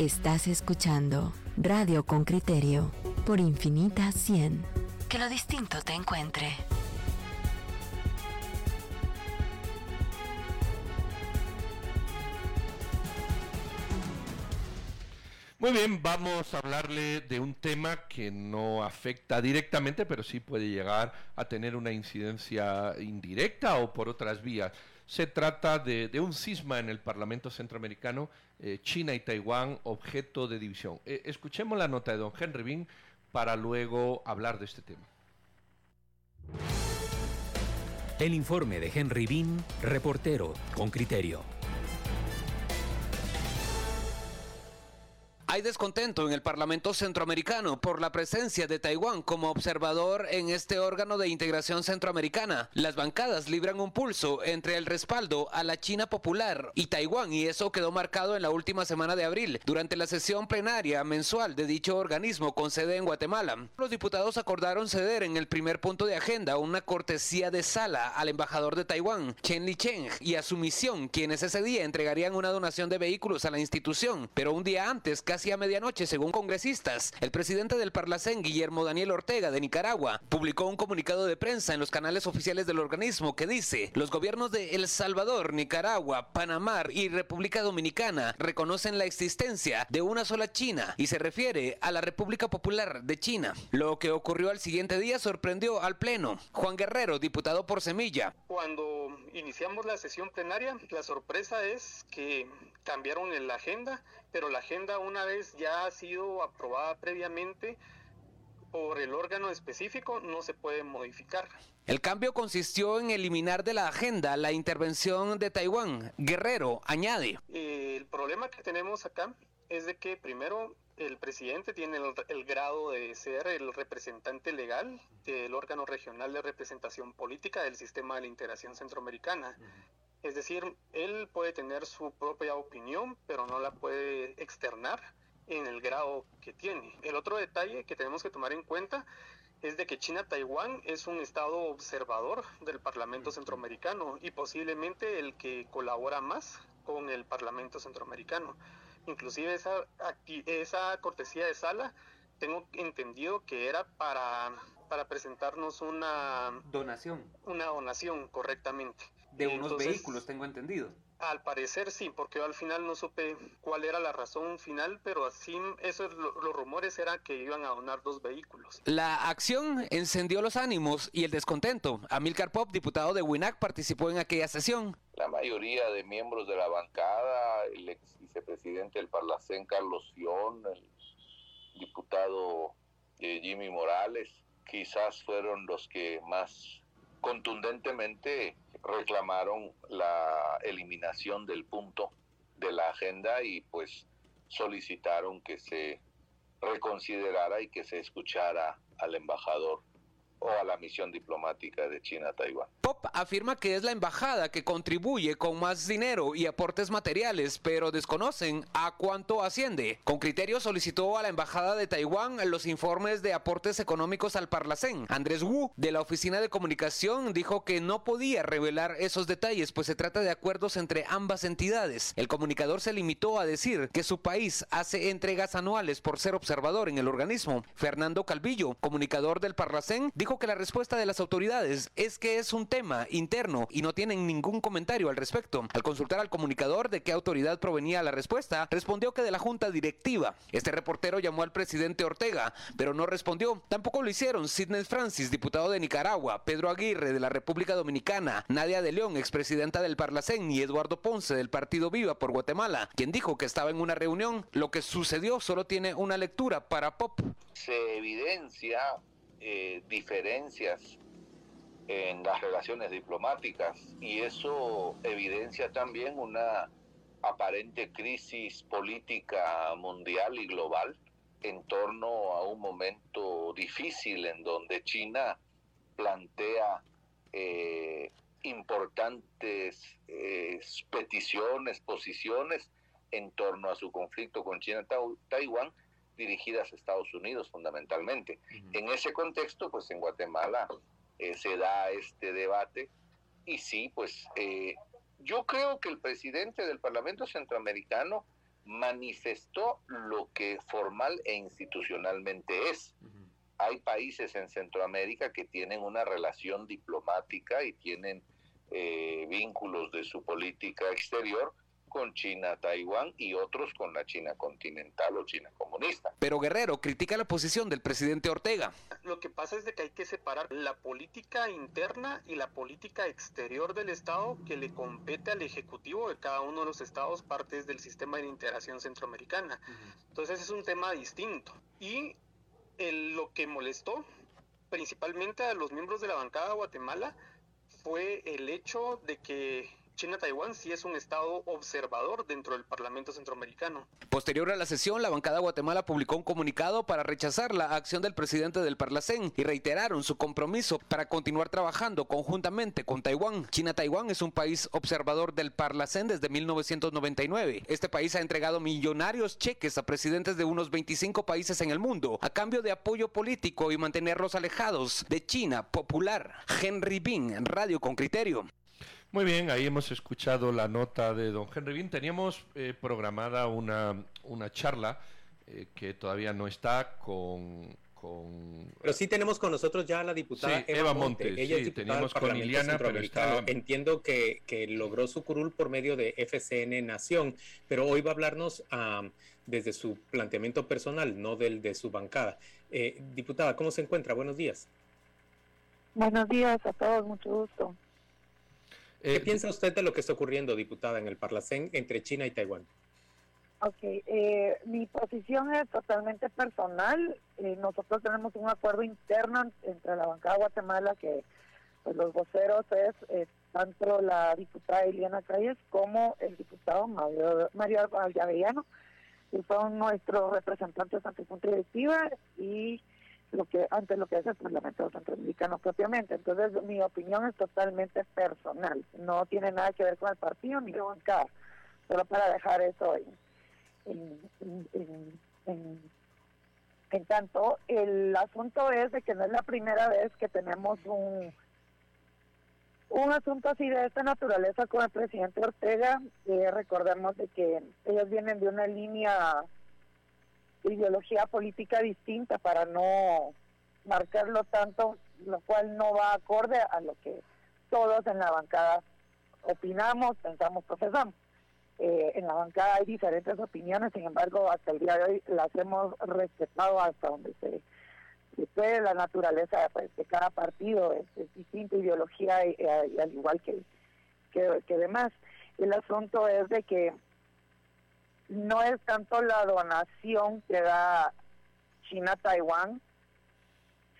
Estás escuchando Radio con Criterio por Infinita 100. Que lo distinto te encuentre. Muy bien, vamos a hablarle de un tema que no afecta directamente, pero sí puede llegar a tener una incidencia indirecta o por otras vías. Se trata de, un cisma en el Parlamento Centroamericano, eh, China y Taiwán, objeto de división. Eh, escuchemos la nota de don Henry Bean para luego hablar de este tema. El informe de Henry Bean, reportero con criterio. Hay descontento en el Parlamento Centroamericano por la presencia de Taiwán como observador en este órgano de integración centroamericana. Las bancadas libran un pulso entre el respaldo a la China popular y Taiwán y eso quedó marcado en la última semana de abril durante la sesión plenaria mensual de dicho organismo con sede en Guatemala. Los diputados acordaron ceder en el primer punto de agenda una cortesía de sala al embajador de Taiwán, Chen Licheng, y a su misión, quienes ese día entregarían una donación de vehículos a la institución, pero un día antes, casi a medianoche, según congresistas, el presidente del Parlacén, Guillermo Daniel Ortega, de Nicaragua, publicó un comunicado de prensa en los canales oficiales del organismo que dice, los gobiernos de El Salvador, Nicaragua, Panamá y República Dominicana reconocen la existencia de una sola China y se refiere a la República Popular de China. Lo que ocurrió al siguiente día sorprendió al Pleno. Juan Guerrero, diputado por Semilla. Cuando iniciamos la sesión plenaria, la sorpresa es que cambiaron la agenda, pero la agenda una vez ya ha sido aprobada previamente por el órgano específico no se puede modificar. El cambio consistió en eliminar de la agenda la intervención de Taiwán. Guerrero añade. Eh, el problema que tenemos acá es de que primero el presidente tiene el, grado de ser el representante legal del órgano regional de representación política del sistema de la integración centroamericana. Es decir, él puede tener su propia opinión, pero no la puede externar en el grado que tiene. El otro detalle que tenemos que tomar en cuenta es de que China-Taiwán es un estado observador del Parlamento Centroamericano y posiblemente el que colabora más con el Parlamento Centroamericano. Inclusive esa, esa cortesía de sala tengo entendido que era para, para presentarnos una donación. Una donación, correctamente de unos vehículos, tengo entendido. Al parecer sí, porque yo al final no supe cuál era la razón final, pero así esos los rumores eran que iban a donar dos vehículos. La acción encendió los ánimos y el descontento. Amilcar Pop, diputado de WINAC, participó en aquella sesión. La mayoría de miembros de la bancada, el ex vicepresidente del Parlacén, Carlos Sion, el diputado eh, Jimmy Morales, quizás fueron los que más contundentemente reclamaron la eliminación del punto de la agenda y pues solicitaron que se reconsiderara y que se escuchara al embajador a la misión diplomática de China a Taiwán. Pop afirma que es la embajada que contribuye con más dinero y aportes materiales, pero desconocen a cuánto asciende. Con criterio solicitó a la embajada de Taiwán los informes de aportes económicos al Parlacén. Andrés Wu, de la Oficina de Comunicación, dijo que no podía revelar esos detalles, pues se trata de acuerdos entre ambas entidades. El comunicador se limitó a decir que su país hace entregas anuales por ser observador en el organismo. Fernando Calvillo, comunicador del Parlacén, dijo que la respuesta de las autoridades es que es un tema interno y no tienen ningún comentario al respecto. Al consultar al comunicador de qué autoridad provenía la respuesta, respondió que de la junta directiva. Este reportero llamó al presidente Ortega, pero no respondió. Tampoco lo hicieron Sidney Francis, diputado de Nicaragua, Pedro Aguirre de la República Dominicana, Nadia de León, expresidenta del Parlacén, y Eduardo Ponce del Partido Viva por Guatemala, quien dijo que estaba en una reunión. Lo que sucedió solo tiene una lectura para Pop. Se evidencia eh, diferencias en las relaciones diplomáticas y eso evidencia también una aparente crisis política mundial y global en torno a un momento difícil en donde China plantea eh, importantes eh, peticiones, posiciones en torno a su conflicto con China-Taiwán dirigidas a Estados Unidos fundamentalmente. En ese contexto, pues en Guatemala eh, se da este debate y sí, pues eh, yo creo que el presidente del Parlamento Centroamericano manifestó lo que formal e institucionalmente es. Hay países en Centroamérica que tienen una relación diplomática y tienen eh, vínculos de su política exterior con China, Taiwán y otros con la China continental o China comunista. Pero Guerrero critica la posición del presidente Ortega. Lo que pasa es de que hay que separar la política interna y la política exterior del Estado que le compete al Ejecutivo de cada uno de los estados partes del sistema de integración centroamericana. Entonces es un tema distinto. Y lo que molestó principalmente a los miembros de la bancada de Guatemala fue el hecho de que China-Taiwán sí es un estado observador dentro del Parlamento Centroamericano. Posterior a la sesión, la bancada Guatemala publicó un comunicado para rechazar la acción del presidente del Parlacén y reiteraron su compromiso para continuar trabajando conjuntamente con Taiwán. China-Taiwán es un país observador del Parlacén desde 1999. Este país ha entregado millonarios cheques a presidentes de unos 25 países en el mundo a cambio de apoyo político y mantenerlos alejados de China popular. Henry Bean, Radio con Criterio. Muy bien, ahí hemos escuchado la nota de don Henry Bin. Teníamos eh, programada una, una charla eh, que todavía no está con, Pero sí tenemos con nosotros ya a la diputada Eva, Montes. Ella es con Iliana, pero Entiendo que, que, logró su curul por medio de FCN Nación, pero hoy va a hablarnos desde su planteamiento personal, no del de su bancada. Eh, diputada, ¿cómo se encuentra? Buenos días. Buenos días a todos, mucho gusto. ¿Qué eh, piensa usted de lo que está ocurriendo, diputada, en el Parlacén entre China y Taiwán? Ok, eh, mi posición es totalmente personal. Eh, nosotros tenemos un acuerdo interno entre la bancada de Guatemala que pues, los voceros es tanto la diputada Eliana Calles como el diputado Mario, Mario que son nuestros representantes ante Junta Directiva y lo que antes lo que es el Parlamento Centroamericano propiamente. Entonces, mi opinión es totalmente personal, no tiene nada que ver con el partido ni con bancada, solo para dejar eso en, en, en, tanto, el asunto es de que no es la primera vez que tenemos un un asunto así de esta naturaleza con el presidente Ortega. Eh, recordemos de que ellos vienen de una línea ideología política distinta para no marcarlo tanto, lo cual no va acorde a lo que todos en la bancada opinamos, pensamos, profesamos. Eh, en la bancada hay diferentes opiniones, sin embargo, hasta el día de hoy las hemos respetado hasta donde se, puede. La naturaleza pues, de cada partido es, distinta, ideología y, al igual que, que, que demás. El asunto es de que no es tanto la donación que da China a Taiwán,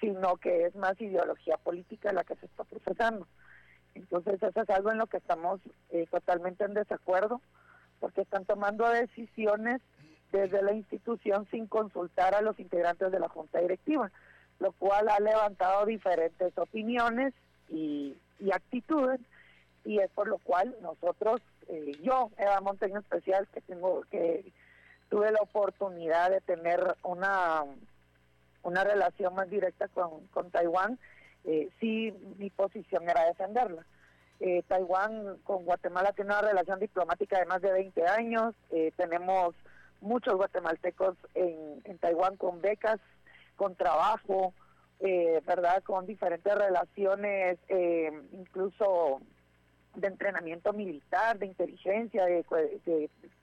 sino que es más ideología política la que se está procesando. Entonces eso es algo en lo que estamos eh, totalmente en desacuerdo, porque están tomando decisiones desde la institución sin consultar a los integrantes de la Junta Directiva, lo cual ha levantado diferentes opiniones y, y actitudes, y es por lo cual nosotros eh, yo, Eva Monte en especial, que tengo que tuve la oportunidad de tener una una relación más directa con, con Taiwán, eh, sí mi posición era defenderla. Eh, Taiwán con Guatemala tiene una relación diplomática de más de 20 años, eh, tenemos muchos guatemaltecos en, en Taiwán con becas, con trabajo, ¿verdad? Con diferentes relaciones, incluso de entrenamiento militar, de inteligencia, de,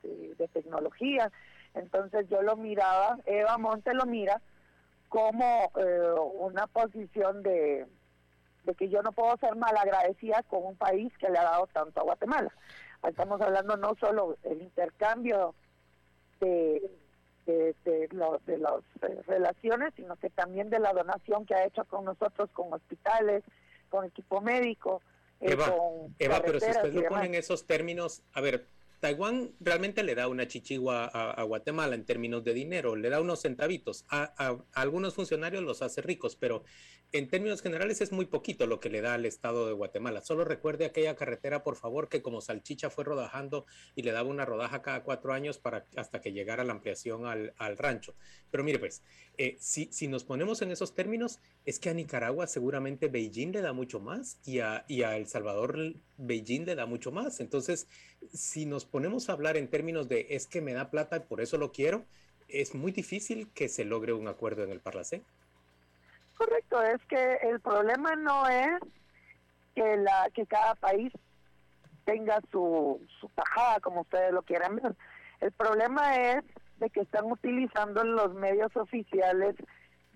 de, tecnología. Entonces yo lo miraba, Eva Monte lo mira como eh, una posición de, de que yo no puedo ser malagradecida con un país que le ha dado tanto a Guatemala. Estamos hablando no solo del intercambio de, de, de, de las eh, relaciones, sino que también de la donación que ha hecho con nosotros, con hospitales, con equipo médico, Eva, Eva pero si usted lo pone en esos términos, a ver, Taiwán realmente le da una chichigua a, Guatemala en términos de dinero, le da unos centavitos. A, algunos funcionarios los hace ricos, pero en términos generales es muy poquito lo que le da al Estado de Guatemala. Solo recuerde aquella carretera, por favor, que como Salchicha fue rodajando y le daba una rodaja cada cuatro años para, hasta que llegara la ampliación al, rancho. Pero mire, pues, eh, si, si, nos ponemos en esos términos, es que a Nicaragua seguramente Beijing le da mucho más y a, y a El Salvador Beijing le da mucho más. Entonces, si nos ponemos a hablar en términos de es que me da plata y por eso lo quiero, es muy difícil que se logre un acuerdo en el Parlacén correcto, es que el problema no es que la que cada país tenga su, su tajada, como ustedes lo quieran ver. El problema es de que están utilizando los medios oficiales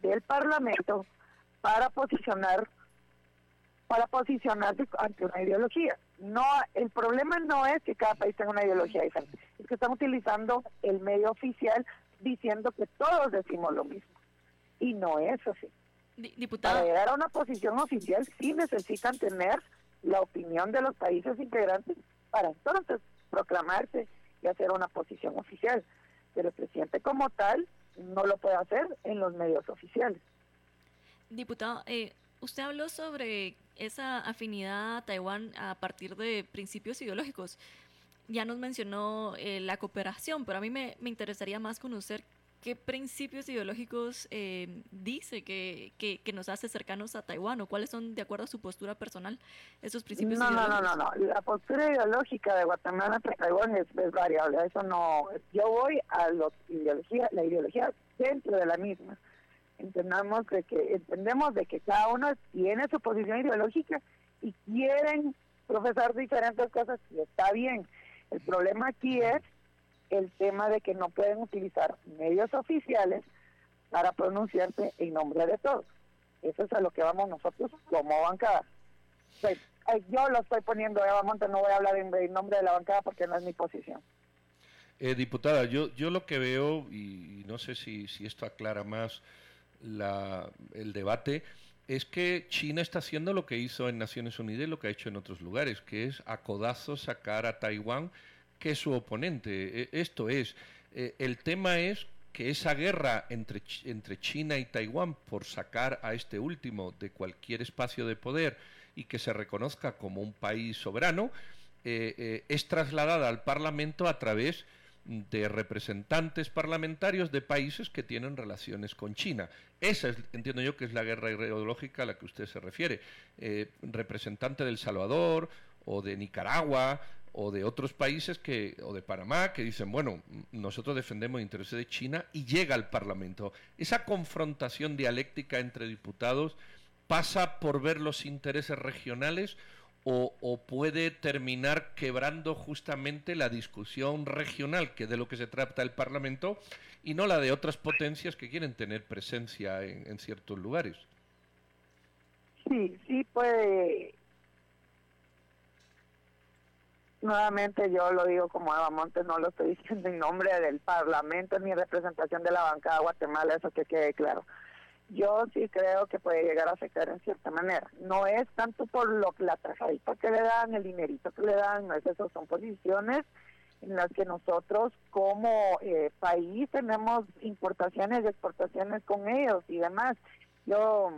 del Parlamento para posicionar para posicionarse ante una ideología. No, el problema no es que cada país tenga una ideología diferente, es que están utilizando el medio oficial diciendo que todos decimos lo mismo. Y no es así. Para llegar a una posición oficial sí necesitan tener la opinión de los países integrantes para entonces proclamarse y hacer una posición oficial. Pero el presidente como tal no lo puede hacer en los medios oficiales. Diputado, eh, usted habló sobre esa afinidad a Taiwán a partir de principios ideológicos. Ya nos mencionó eh, la cooperación, pero a mí me, me interesaría más conocer qué principios ideológicos eh, dice que, que, nos hace cercanos a Taiwán o cuáles son, de acuerdo a su postura personal, esos principios no, ideológicos? No, no, no, La postura ideológica de Guatemala ante Taiwán es, variable. Eso no. Yo voy a la ideología, la ideología dentro de la misma. Entendamos de que entendemos de que cada uno tiene su posición ideológica y quieren profesar diferentes cosas y está bien. El problema aquí es el tema de que no pueden utilizar medios oficiales para pronunciarse en nombre de todos. Eso es a lo que vamos nosotros como bancada. yo lo estoy poniendo, Eva Monte, no voy a hablar en, nombre de la bancada porque no es mi posición. Eh, diputada, yo, yo lo que veo, y, no sé si, si esto aclara más la, el debate, es que China está haciendo lo que hizo en Naciones Unidas y lo que ha hecho en otros lugares, que es a codazo sacar a Taiwán que su oponente. E, esto es, e, el tema es que esa guerra entre, entre China y Taiwán por sacar a este último de cualquier espacio de poder y que se reconozca como un país soberano, eh, eh, es trasladada al Parlamento a través de representantes parlamentarios de países que tienen relaciones con China. Esa es, entiendo yo que es la guerra ideológica a la que usted se refiere. Eh, representante del Salvador o de Nicaragua o de otros países que, o de Panamá que dicen, bueno, nosotros defendemos intereses de China y llega al Parlamento. Esa confrontación dialéctica entre diputados pasa por ver los intereses regionales o, puede terminar quebrando justamente la discusión regional, que de lo que se trata el Parlamento, y no la de otras potencias que quieren tener presencia en, en ciertos lugares. Sí, sí puede Nuevamente yo lo digo como Eva Montes, no lo estoy diciendo en nombre del Parlamento ni en representación de la bancada de Guatemala, eso que quede claro. Yo sí creo que puede llegar a afectar en cierta manera. No es tanto por lo la tajadita que le dan, el dinerito que le dan, no es eso, son posiciones en las que nosotros como eh, país tenemos importaciones y exportaciones con ellos y demás. Yo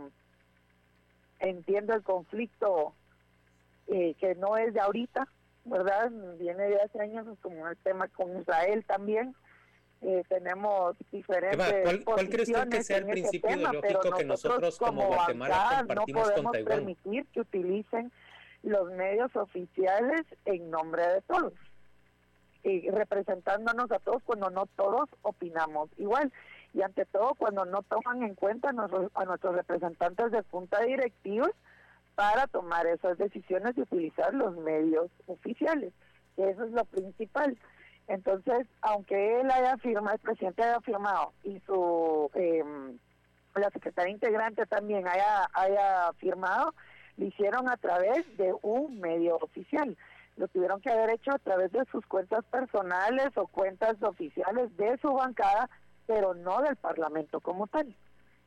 entiendo el conflicto eh, que no es de ahorita, ¿verdad? Viene de hace años como el tema con Israel también. Eh, tenemos diferentes ¿cuál, crees que sea el principio ideológico que nosotros como, Guatemala no podemos permitir que utilicen los medios oficiales en nombre de todos y representándonos a todos cuando no todos opinamos igual y ante todo cuando no toman en cuenta a nuestros, a nuestros representantes de junta directivos para tomar esas decisiones y utilizar los medios oficiales. Eso es lo principal. Entonces, aunque él haya firmado, el presidente haya firmado y su em, la secretaria integrante también haya, haya firmado, lo hicieron a través de un medio oficial. Lo tuvieron que haber hecho a través de sus cuentas personales o cuentas oficiales de su bancada, pero no del Parlamento como tal.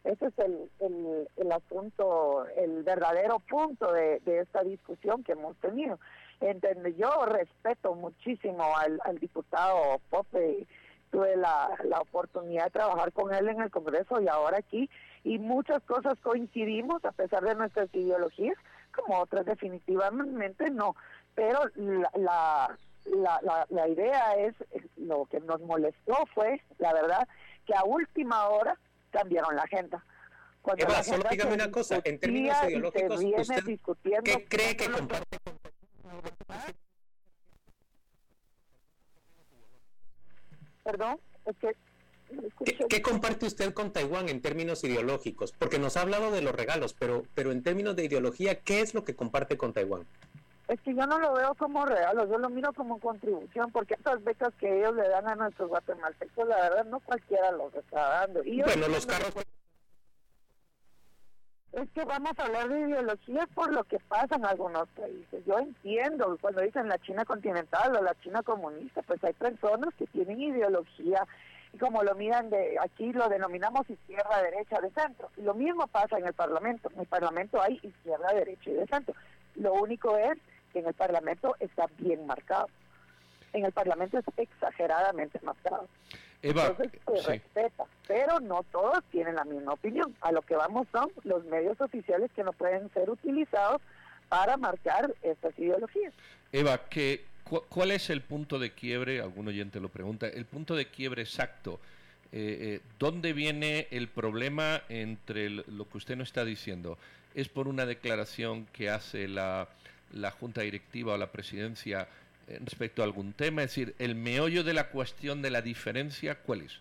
Ese es el, el, el asunto, el verdadero punto de, de, esta discusión que hemos tenido. Entiende, yo respeto muchísimo al, diputado Pope, tuve la, la oportunidad de trabajar con él en el Congreso y ahora aquí, y muchas cosas coincidimos a pesar de nuestras ideologías, como otras definitivamente no. Pero la, la, la, idea es, lo que nos molestó fue, la verdad, que a última hora cambiaron la agenda. Eva, solo dígame una cosa, en términos ideológicos, ¿usted ¿qué cree que comparte Perdón, es que ¿Qué, comparte usted con Taiwán en términos ideológicos? Porque nos ha hablado de los regalos, pero, pero en términos de ideología, ¿qué es lo que comparte con Taiwán? Es que yo no lo veo como regalo, yo lo miro como contribución, porque estas becas que ellos le dan a nuestros guatemaltecos, la verdad, no cualquiera los está dando. Y bueno, los carros... Es que vamos a hablar de ideología por lo que pasa en algunos países. Yo entiendo cuando dicen la China continental o la China comunista, pues hay personas que tienen ideología y como lo miran de aquí lo denominamos izquierda, derecha, de centro. lo mismo pasa en el Parlamento. En el Parlamento hay izquierda, derecha y de centro. Lo único es que en el Parlamento está bien marcado. En el Parlamento es exageradamente marcado. Entonces se respeta, pero no todos tienen la misma opinión. A lo que vamos son los medios oficiales que no pueden ser utilizados para marcar estas ideologías. Eva, que ¿Cuál es el punto de quiebre? Algún oyente lo pregunta. El punto de quiebre exacto. Eh, eh, ¿Dónde viene el problema entre lo que usted nos está diciendo? ¿Es por una declaración que hace la, Junta Directiva o la Presidencia eh, respecto a algún tema? Es decir, el meollo de la cuestión de la diferencia, ¿cuál es?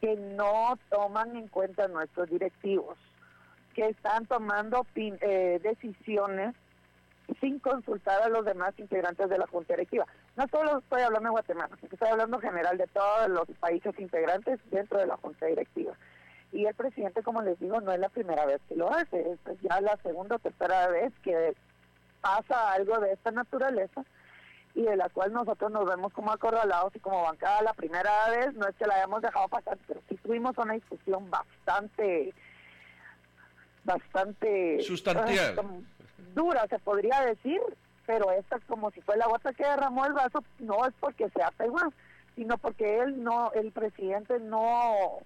Que no toman en cuenta nuestros directivos, que están tomando decisiones sin consultar a los demás integrantes de la Junta Directiva. No solo estoy hablando de Guatemala, estoy hablando en general de todos los países integrantes dentro de la Junta Directiva. Y el presidente, como les digo, no es la primera vez que lo hace, es ya la segunda o tercera vez que pasa algo de esta naturaleza y de la cual nosotros nos vemos como acorralados y como bancada la primera vez, no es que la hayamos dejado pasar, pero sí tuvimos una discusión bastante, bastante... Sustancial. dura, se podría decir, pero esta como si fue la gota que derramó el vaso, no es porque sea Taiwán, sino porque él no, el presidente no,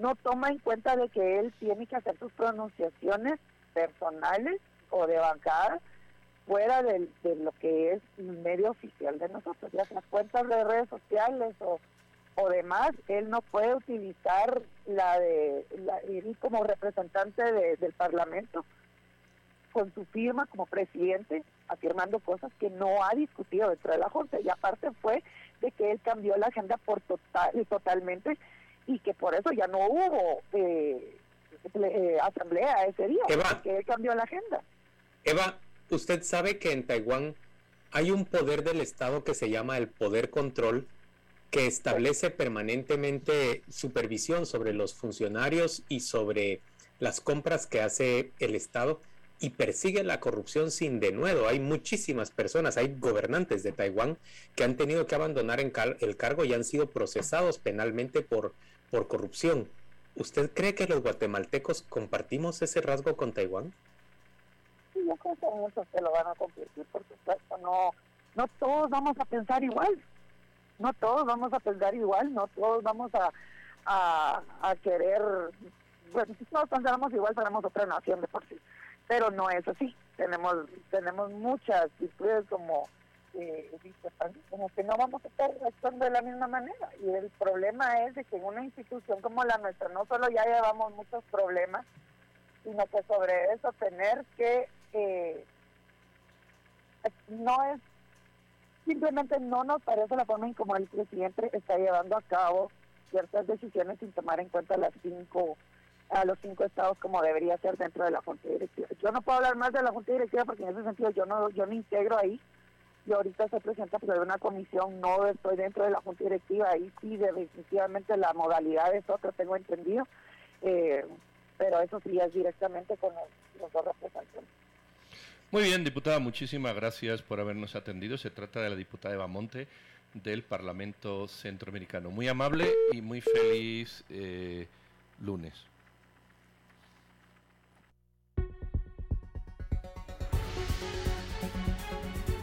no toma en cuenta de que él tiene que hacer sus pronunciaciones personales o de bancada fuera de, lo que es medio oficial de nosotros, ya sea cuentas de redes sociales o, o demás, él no puede utilizar la de la, como representante del Parlamento con su firma como presidente, afirmando cosas que no ha discutido dentro de la Junta. Y aparte fue de que él cambió la agenda por total, totalmente y que por eso ya no hubo eh, eh, asamblea ese día, Eva, que él cambió la agenda. Eva, usted sabe que en Taiwán hay un poder del Estado que se llama el poder control que establece permanentemente supervisión sobre los funcionarios y sobre las compras que hace el Estado y persigue la corrupción sin denuedo. Hay muchísimas personas, hay gobernantes de Taiwán que han tenido que abandonar el cargo y han sido procesados penalmente por, por corrupción. ¿Usted cree que los guatemaltecos compartimos ese rasgo con Taiwán? Sí, yo creo que muchos se lo van a compartir, por supuesto. No, no todos vamos a pensar igual. No todos vamos a pensar igual, no todos vamos a, querer... Bueno, si todos pensáramos igual, seremos otra nación de por sí pero no es así. Tenemos tenemos muchas virtudes como eh, como que no vamos a estar actuando de la misma manera. Y el problema es de que en una institución como la nuestra no solo ya llevamos muchos problemas, sino que sobre eso tener que eh, no es simplemente no nos parece la forma en como el presidente está llevando a cabo ciertas decisiones sin tomar en cuenta las cinco a los cinco estados como debería ser dentro de la Junta Directiva. Yo no puedo hablar más de la Junta Directiva porque en ese sentido yo no yo no integro ahí. Yo ahorita soy presidenta pues, de una comisión, no estoy dentro de la Junta Directiva, ahí sí definitivamente la modalidad es otra, tengo entendido, eh, pero eso sí es directamente con los, dos representantes. Muy bien, diputada, muchísimas gracias por habernos atendido. Se trata de la diputada Eva Monte del Parlamento Centroamericano. Muy amable y muy feliz eh, lunes.